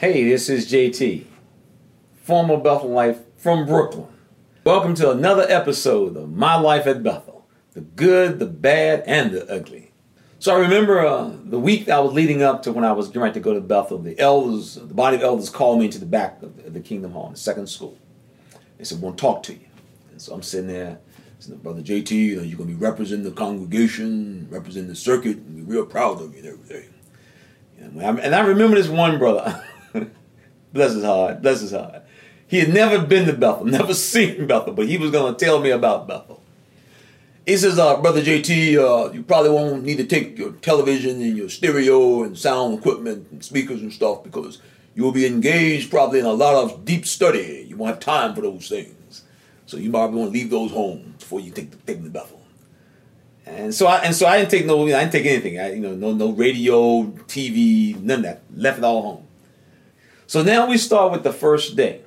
Hey, this is JT, former Bethelite from Brooklyn. Welcome to another episode of My Life at Bethel the good, the bad, and the ugly. So I remember uh, the week that I was leading up to when I was getting ready to go to Bethel, the elders, the body of elders called me into the back of the, the Kingdom Hall in the second school. They said, We want to talk to you. And so I'm sitting there, said, Brother JT, you know, you're going to be representing the congregation, representing the circuit, and we're real proud of you and everything. And I remember this one brother. bless his heart, bless his heart. He had never been to Bethel, never seen Bethel, but he was going to tell me about Bethel. He says, uh, Brother JT, uh, you probably won't need to take your television and your stereo and sound equipment and speakers and stuff because you'll be engaged probably in a lot of deep study. You won't have time for those things. So you probably want to leave those home before you take, the, take them to Bethel. And so I and so I didn't take no I didn't take anything. I you know no no radio, TV, none of that. Left it all home. So now we start with the first day.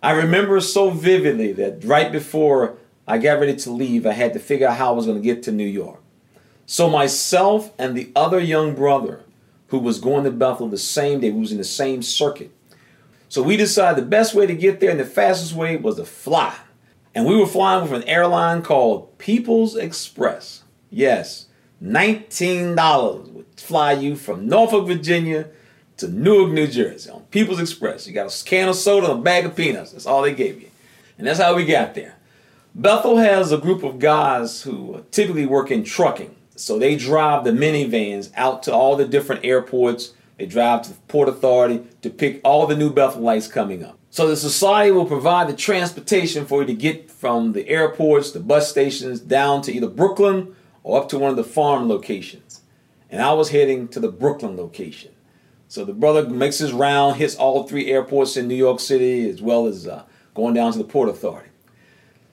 I remember so vividly that right before I got ready to leave, I had to figure out how I was going to get to New York. So myself and the other young brother who was going to Bethel the same day, who was in the same circuit. So we decided the best way to get there and the fastest way was to fly. And we were flying with an airline called People's Express. Yes, $19 would fly you from Norfolk, Virginia to Newark, New Jersey on People's Express. You got a can of soda and a bag of peanuts. That's all they gave you. And that's how we got there. Bethel has a group of guys who typically work in trucking. So they drive the minivans out to all the different airports. They drive to the Port Authority to pick all the new Bethelites coming up. So the society will provide the transportation for you to get from the airports, the bus stations, down to either Brooklyn or up to one of the farm locations. And I was heading to the Brooklyn location. So the brother makes his round, hits all three airports in New York City, as well as uh, going down to the Port Authority.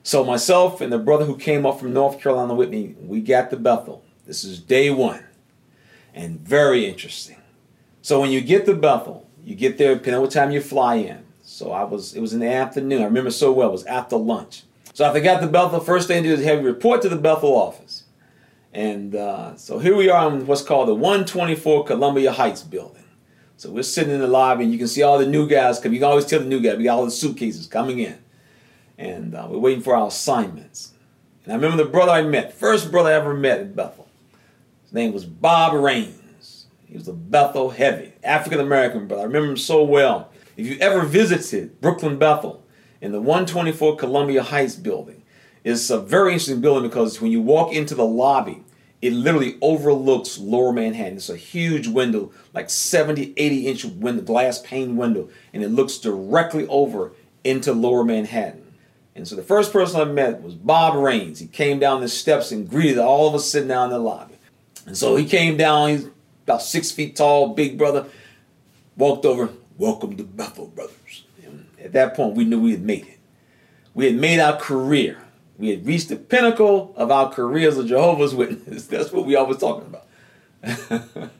So myself and the brother who came up from North Carolina with me, we got to Bethel. This is day one, and very interesting. So when you get to Bethel, you get there depending on what time you fly in. So I was, it was in the afternoon. I remember so well. It was after lunch. So after I got to Bethel, first thing to do is have you report to the Bethel office. And uh, so here we are in what's called the 124 Columbia Heights building. So we're sitting in the lobby, and you can see all the new guys come. You can always tell the new guys. We got all the suitcases coming in, and uh, we're waiting for our assignments. And I remember the brother I met, first brother I ever met in Bethel. His name was Bob Rains. He was a Bethel heavy, African American brother. I remember him so well. If you ever visited Brooklyn Bethel in the 124 Columbia Heights building, it's a very interesting building because when you walk into the lobby, it literally overlooks lower Manhattan. It's a huge window, like 70, 80 inch window, glass pane window, and it looks directly over into lower Manhattan. And so the first person I met was Bob Rains. He came down the steps and greeted all of us sitting down in the lobby. And so he came down, he's about six feet tall, big brother, walked over, welcome to Bethel Brothers. And at that point, we knew we had made it. We had made our career. We had reached the pinnacle of our career as a Jehovah's Witness. That's what we always talking about.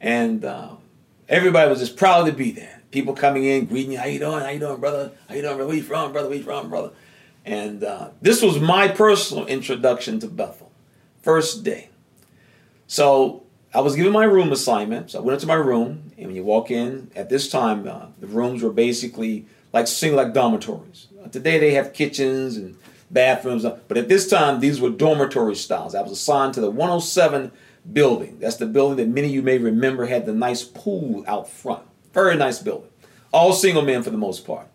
and uh, everybody was just proud to be there. People coming in, greeting you, how you doing? How you doing, brother? How you doing, brother? Where you from, brother? Where you from, brother? And uh, this was my personal introduction to Bethel. First day. So I was given my room assignment. So I went into my room, and when you walk in, at this time, uh, the rooms were basically like single like dormitories. Today they have kitchens and bathrooms. But at this time, these were dormitory styles. I was assigned to the 107 building. That's the building that many of you may remember had the nice pool out front. Very nice building. All single men for the most part.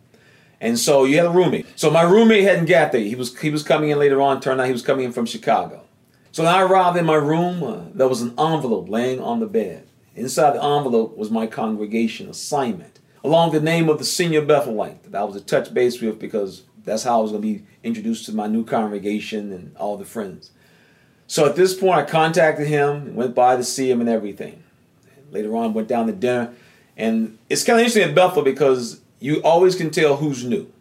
And so you had a roommate. So my roommate hadn't got there. He was he was coming in later on. Turned out he was coming in from Chicago. So I arrived in my room, uh, there was an envelope laying on the bed. Inside the envelope was my congregation assignment, along with the name of the senior Bethelite that I was a touch base with because that's how I was going to be introduced to my new congregation and all the friends. So at this point, I contacted him, went by to see him and everything. Later on, went down to dinner. And it's kind of interesting at Bethel because you always can tell who's new.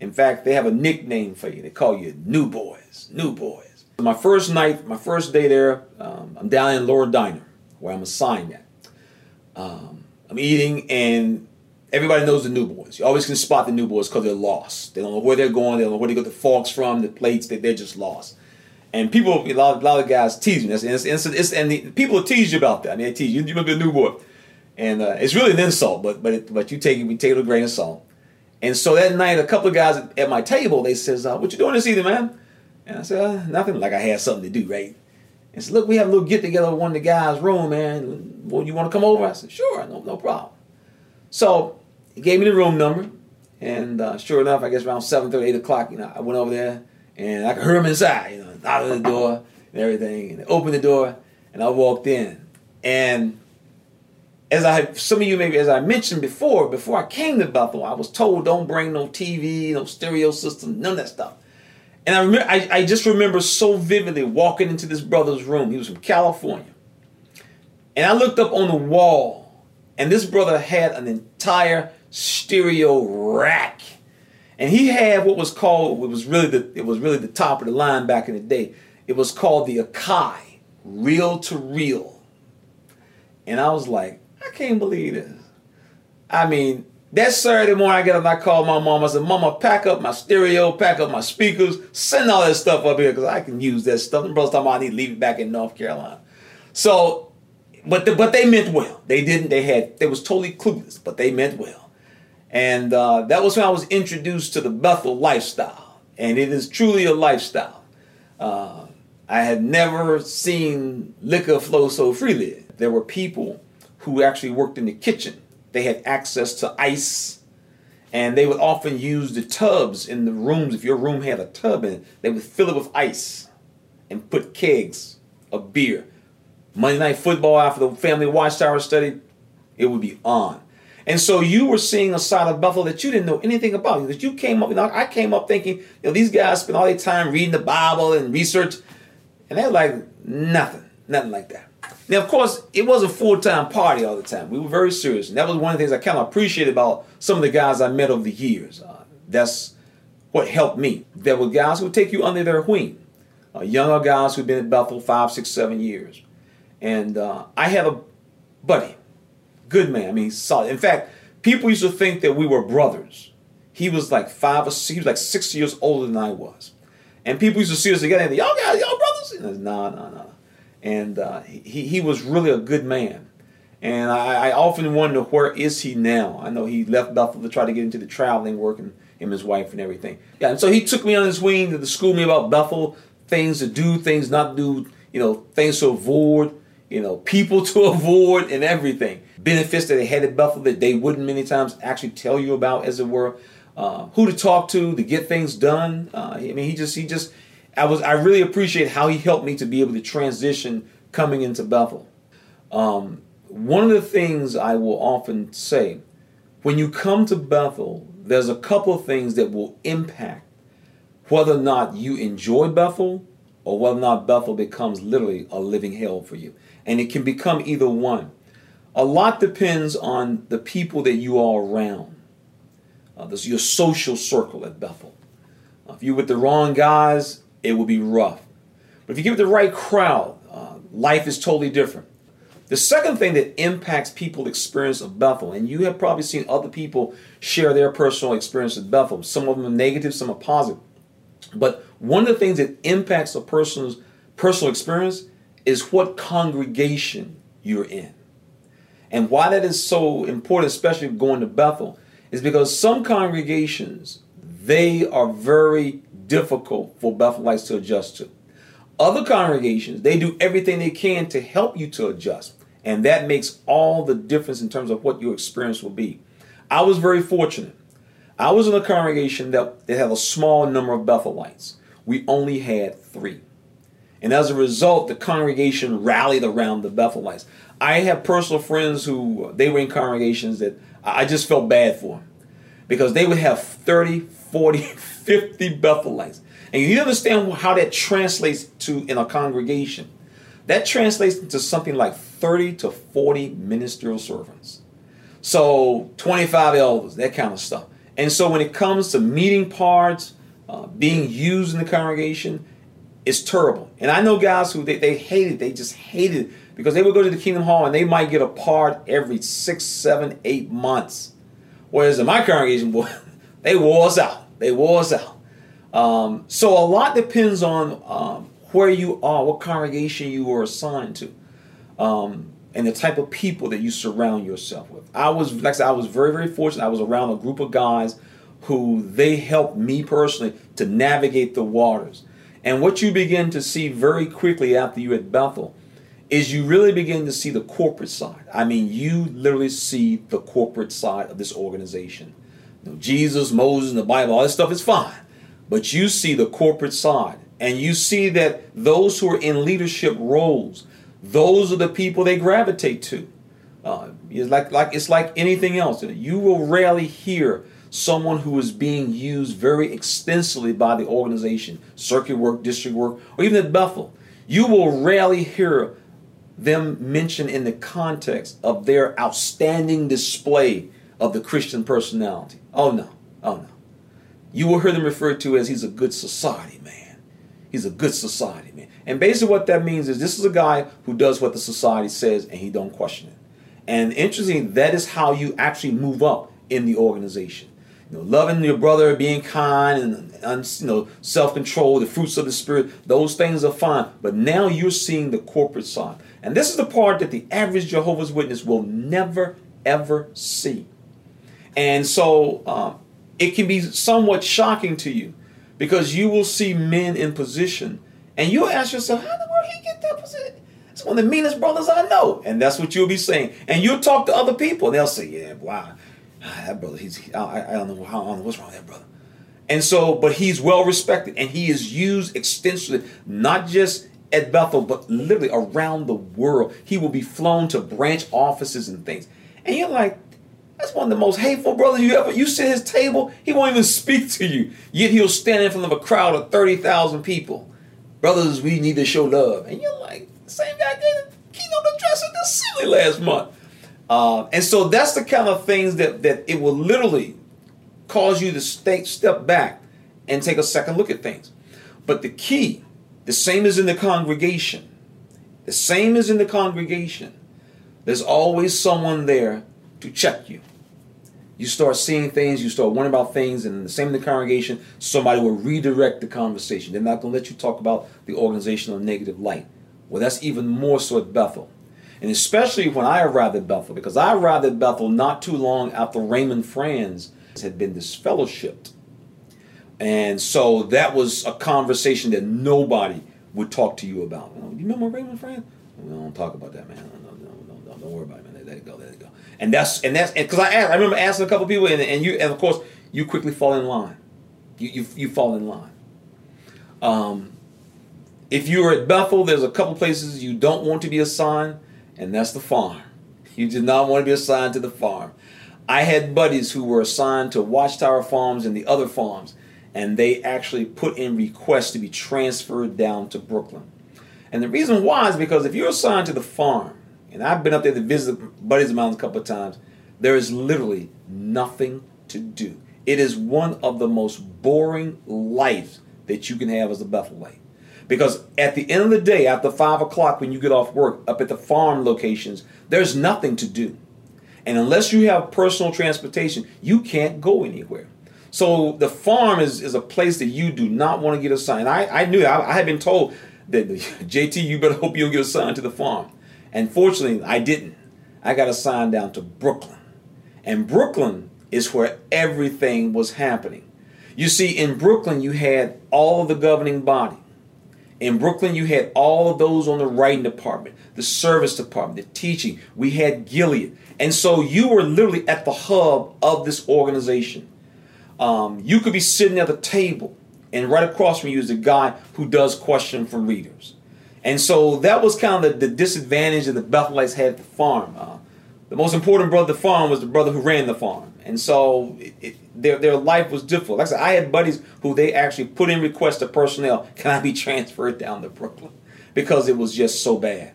In fact, they have a nickname for you. They call you New Boys. New Boys. My first night, my first day there, um, I'm down in Lower Diner where I'm assigned at. Um, I'm eating, and everybody knows the new boys. You always can spot the new boys because they're lost. They don't know where they're going. They don't know where they got the forks from, the plates. They, they're just lost. And people, a lot, a lot of guys tease me. It's, it's, it's, and the, people tease you about that. I mean, they tease you. You remember a new boy. and uh, it's really an insult, but but it, but you take it, we take it with a grain of salt. And so that night, a couple of guys at my table, they says, uh, "What you doing this evening, man?" And I said, uh, "Nothing." Like I had something to do, right? And said, "Look, we have a little get together one of the guys' room, man. Well, you want to come over?" I said, "Sure, no, no problem." So he gave me the room number, and uh, sure enough, I guess around seven thirty, eight o'clock, you know, I went over there, and I could hear him inside, you know, out of the door and everything, and opened the door, and I walked in, and as I some of you maybe as I mentioned before, before I came to Bethel, I was told don't bring no TV, no stereo system, none of that stuff. And I remember I, I just remember so vividly walking into this brother's room. He was from California. And I looked up on the wall, and this brother had an entire stereo rack. And he had what was called it was really the it was really the top of the line back in the day. It was called the Akai, reel to reel. And I was like, I can't believe this. I mean, that Saturday morning, I get up and I call my mom. I said, Mama, pack up my stereo, pack up my speakers, send all that stuff up here because I can use that stuff. And brother's talking about I need to leave it back in North Carolina. So, but the, but they meant well. They didn't. They had. They was totally clueless, but they meant well. And uh, that was when I was introduced to the Bethel lifestyle, and it is truly a lifestyle. Uh, I had never seen liquor flow so freely. There were people who actually worked in the kitchen. They had access to ice, and they would often use the tubs in the rooms. If your room had a tub in it, they would fill it with ice and put kegs of beer. Monday night football after the family watchtower study, it would be on. And so you were seeing a side of Buffalo that you didn't know anything about. Because you came up, you know, I came up thinking, you know, these guys spend all their time reading the Bible and research, and they're like nothing, nothing like that. Now, of course, it was a full time party all the time. We were very serious. And that was one of the things I kind of appreciated about some of the guys I met over the years. Uh, that's what helped me. There were guys who would take you under their wing, uh, younger guys who'd been at Bethel five, six, seven years. And uh, I had a buddy, good man. I mean, solid. In fact, people used to think that we were brothers. He was like five or six, he was like six years older than I was. And people used to see us together and y'all guys, y'all brothers? No, no, no and uh, he he was really a good man. And I, I, often wonder where is he now? I know he left Bethel to try to get into the traveling work and him his wife and everything. Yeah, and so he took me on his wing to school me about Bethel, things to do, things not to do, you know, things to avoid, you know, people to avoid and everything. Benefits that they had at Bethel that they wouldn't many times actually tell you about, as it were. Uh, who to talk to to get things done. Uh, I mean, he just he just I was I really appreciate how he helped me to be able to transition coming into Bethel. Um, one of the things I will often say when you come to Bethel, there's a couple of things that will impact whether or not you enjoy Bethel or whether or not Bethel becomes literally a living hell for you. And it can become either one. A lot depends on the people that you are around. Uh, this your social circle at Bethel. Uh, if you're with the wrong guys, it will be rough. But if you give it the right crowd, uh, life is totally different. The second thing that impacts people's experience of Bethel, and you have probably seen other people share their personal experience at Bethel. Some of them are negative, some are positive. But one of the things that impacts a person's personal experience is what congregation you're in. And why that is so important, especially going to Bethel, is because some congregations, they are very difficult for Bethelites to adjust to. Other congregations, they do everything they can to help you to adjust. And that makes all the difference in terms of what your experience will be. I was very fortunate. I was in a congregation that, that had a small number of Bethelites. We only had three. And as a result, the congregation rallied around the Bethelites. I have personal friends who they were in congregations that I just felt bad for because they would have 30, 40, 50 Bethelites. And you understand how that translates to in a congregation. That translates into something like 30 to 40 ministerial servants. So 25 elders, that kind of stuff. And so when it comes to meeting parts, uh, being used in the congregation, it's terrible. And I know guys who they, they hate it. They just hate it because they would go to the Kingdom Hall and they might get a part every six, seven, eight months. Whereas in my congregation, boy, they wore us out. They wore us out. Um, so a lot depends on um, where you are, what congregation you are assigned to. Um, and the type of people that you surround yourself with. I was, like I said, I was very, very fortunate. I was around a group of guys who they helped me personally to navigate the waters. And what you begin to see very quickly after you at Bethel is you really begin to see the corporate side. I mean, you literally see the corporate side of this organization. You know, Jesus, Moses, the Bible, all this stuff is fine. But you see the corporate side. And you see that those who are in leadership roles, those are the people they gravitate to. Uh, it's like like it's like anything else. You will rarely hear someone who is being used very extensively by the organization, circuit work, district work, or even at Bethel. You will rarely hear them mentioned in the context of their outstanding display of the Christian personality. Oh no, oh no. You will hear them referred to as he's a good society man. He's a good society man. And basically what that means is this is a guy who does what the society says and he don't question it. And interesting, that is how you actually move up in the organization. You know, loving your brother, being kind, and, you know, self-control, the fruits of the spirit, those things are fine. But now you're seeing the corporate side, and this is the part that the average Jehovah's Witness will never ever see. And so um, it can be somewhat shocking to you because you will see men in position, and you'll ask yourself, how in the world he get that position? It's one of the meanest brothers I know. And that's what you'll be saying. And you'll talk to other people, and they'll say, yeah, wow, Ah, that brother, he's, I, don't know how, I don't know what's wrong with that brother. And so, but he's well respected, and he is used extensively, not just at Bethel, but literally around the world. He will be flown to branch offices and things. And you're like, that's one of the most hateful brothers you ever. You sit at his table, he won't even speak to you. Yet he'll stand in front of a crowd of 30,000 people. Brothers, we need to show love. And you're like, same guy did keynote address at the Assembly last month. Uh, and so that's the kind of things that, that it will literally cause you to stay, step back and take a second look at things. But the key, the same as in the congregation, the same as in the congregation, there's always someone there to check you. You start seeing things, you start wondering about things, and the same in the congregation, somebody will redirect the conversation. They're not going to let you talk about the organizational negative light. Well, that's even more so at Bethel. And especially when I arrived at Bethel, because I arrived at Bethel not too long after Raymond Franz had been disfellowshipped. And so that was a conversation that nobody would talk to you about. You, remember Raymond Franz? We don't talk about that, man. No, no, no, no, don't worry about it, man. Let it go, let it go. And that's and that's because I asked, I remember asking a couple people, and, and you and of course you quickly fall in line. You you, you fall in line. Um, if you're at Bethel, there's a couple places you don't want to be assigned, and that's the farm. You did not want to be assigned to the farm. I had buddies who were assigned to Watchtower Farms and the other farms, and they actually put in requests to be transferred down to Brooklyn. And the reason why is because if you're assigned to the farm, and I've been up there to visit buddies of mine a couple of times, there is literally nothing to do. It is one of the most boring lives that you can have as a Bethelite. Because at the end of the day, after five o'clock when you get off work up at the farm locations, there's nothing to do. And unless you have personal transportation, you can't go anywhere. So the farm is, is a place that you do not want to get assigned. I, I knew I, I had been told that JT, you better hope you don't get assigned to the farm. And fortunately, I didn't. I got assigned down to Brooklyn. And Brooklyn is where everything was happening. You see, in Brooklyn, you had all of the governing body. In Brooklyn, you had all of those on the writing department, the service department, the teaching. We had Gilead. And so you were literally at the hub of this organization. Um, you could be sitting at the table, and right across from you is a guy who does question from readers. And so that was kind of the, the disadvantage that the Bethelites had at the farm. Uh, the most important brother of the farm was the brother who ran the farm. And so it, it, their, their life was difficult. Like I said, I had buddies who they actually put in requests to personnel, can I be transferred down to Brooklyn? Because it was just so bad.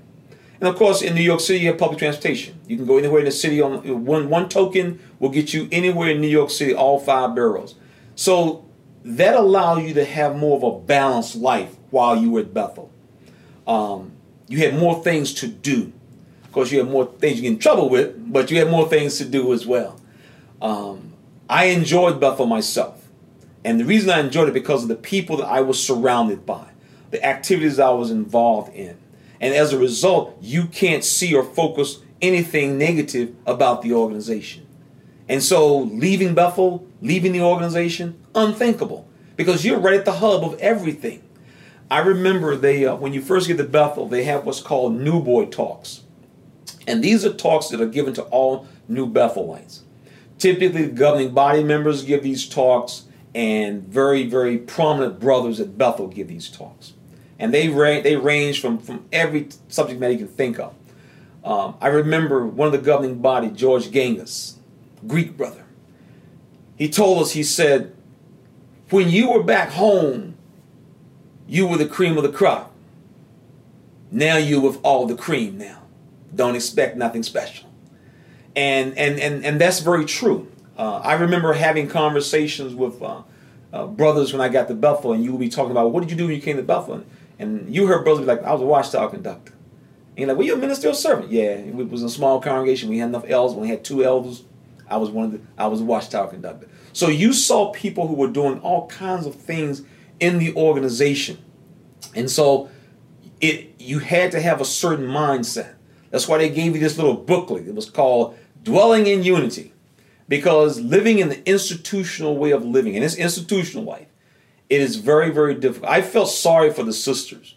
And of course, in New York City, you have public transportation. You can go anywhere in the city on one, one token will get you anywhere in New York City, all five boroughs. So that allowed you to have more of a balanced life while you were at Bethel. Um, you had more things to do. Of course, you had more things you get in trouble with, but you had more things to do as well. Um, I enjoyed Bethel myself. And the reason I enjoyed it because of the people that I was surrounded by, the activities I was involved in. And as a result, you can't see or focus anything negative about the organization. And so leaving Bethel, leaving the organization, unthinkable because you're right at the hub of everything. I remember they uh, when you first get to Bethel, they have what's called New Boy Talks. And these are talks that are given to all new Bethelites. Typically, the governing body members give these talks, and very, very prominent brothers at Bethel give these talks. And they, ra- they range from, from every subject matter you can think of. Um, I remember one of the governing body, George Gangas, Greek brother. He told us, he said, when you were back home, you were the cream of the crop. Now you with all the cream now. Don't expect nothing special. And and and, and that's very true. Uh, I remember having conversations with uh, uh, brothers when I got to Bethel, and you would be talking about what did you do when you came to Bethel? And you heard brothers be like, I was a watchtower conductor. And you're like, well, you're a ministerial servant. Yeah, it was a small congregation. We had enough elders. We had two elders. I was one of the, I was a watchtower conductor. So you saw people who were doing all kinds of things in the organization. And so it you had to have a certain mindset. That's why they gave you this little booklet. It was called Dwelling in Unity. Because living in the institutional way of living, in this institutional life, it is very, very difficult. I felt sorry for the sisters.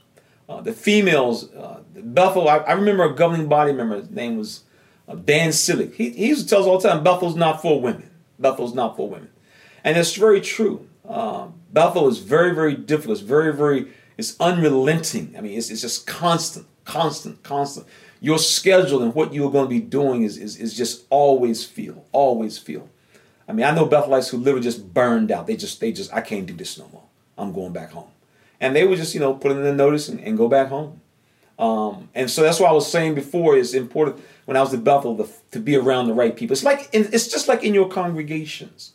Uh, the females, uh, Bethel, I, I, remember a governing body member, his name was uh, Dan Sydlik. He, he used to tell us all the time, Bethel's not for women. Bethel's not for women. And it's very true. Um, Bethel is very, very difficult. It's very, very, it's unrelenting. I mean, it's, it's just constant, constant, constant your schedule and what you're going to be doing is, is, is just always feel, always feel. I mean, I know Bethelites who literally just burned out. They just, they just, I can't do this no more. I'm going back home. And they would just, you know, put in the notice and, and go back home. Um, and so that's what I was saying before. It's important when I was at Bethel the, to be around the right people. It's like, it's just like in your congregations.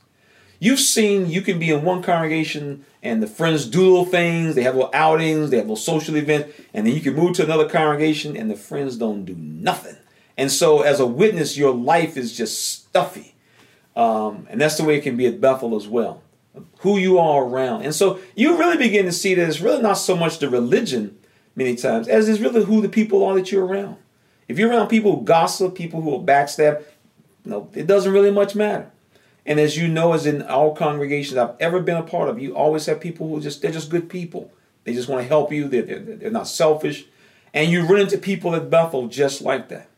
You've seen you can be in one congregation and the friends do little things, they have little outings, they have little social events, and then you can move to another congregation and the friends don't do nothing. And so, as a witness, your life is just stuffy. Um, and that's the way it can be at Bethel as well. Who you are around. And so, you really begin to see that it's really not so much the religion many times as it's really who the people are that you're around. If you're around people who gossip, people who are backstab, no, it doesn't really much matter. And as you know, as in all congregations I've ever been a part of, you always have people who just, they're just good people. They just want to help you. They're, they're, they're not selfish. And you run into people at Bethel just like that.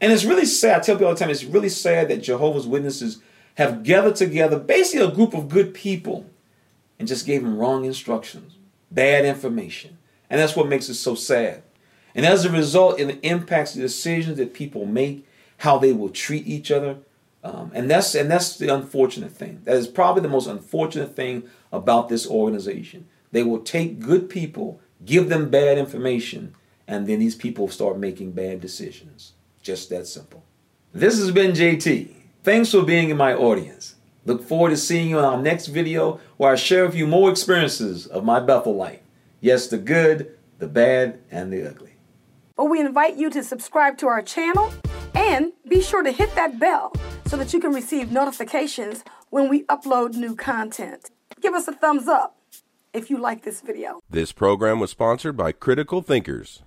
And it's really sad. I tell people all the time, it's really sad that Jehovah's Witnesses have gathered together basically a group of good people and just gave them wrong instructions, bad information. And that's what makes it so sad. And as a result, it impacts the decisions that people make, how they will treat each other, um, and that's and that's the unfortunate thing. That is probably the most unfortunate thing about this organization. They will take good people, give them bad information, and then these people start making bad decisions. Just that simple. This has been JT. Thanks for being in my audience. Look forward to seeing you in our next video where I share with you more experiences of my Bethel life. Yes, the good, the bad, and the ugly. Well, we invite you to subscribe to our channel and be sure to hit that bell so that you can receive notifications when we upload new content. Give us a thumbs up if you like this video. This program was sponsored by Critical Thinkers.